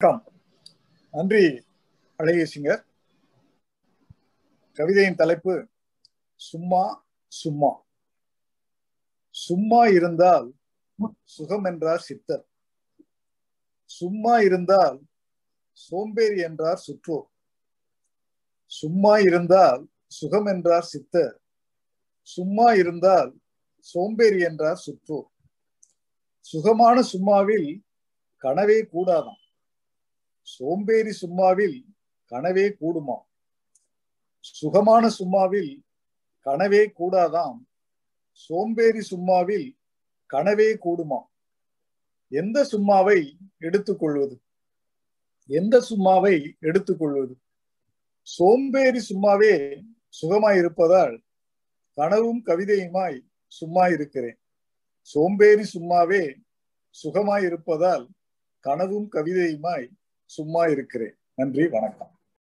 வணக்கம். நன்றி அழகிய சிங்கர். கவிதையின் தலைப்பு சும்மா சும்மா. சும்மா இருந்தால் சுகம் என்றார் சித்தர். சும்மா இருந்தால் சோம்பேறி என்றார் சுற்றோர். சும்மா இருந்தால் சுகம் என்றார் சித்தர். சும்மா இருந்தால் சோம்பேறி என்றார் சுற்றோர். சுகமான சும்மாவில் கனவே கூடாதாம். சோம்பேறி சும்மாவில் கனவே கூடுமா சுகமான சும்மாவில் கனவே கூடாதாம். சோம்பேறி சும்மாவில் கனவே கூடுமாம். எந்த சும்மாவை எடுத்துக்கொள்வது எந்த சும்மாவை எடுத்துக்கொள்வது சோம்பேறி சும்மாவே சுகமாய் இருப்பதால் கனவும் கவிதையுமாய் சும்மா இருக்கிறேன். சோம்பேறி சும்மாவே சுகமாய் இருப்பதால் கனவும் கவிதையுமாய் சும்மா இருக்கிறேன். நன்றி வணக்கம்.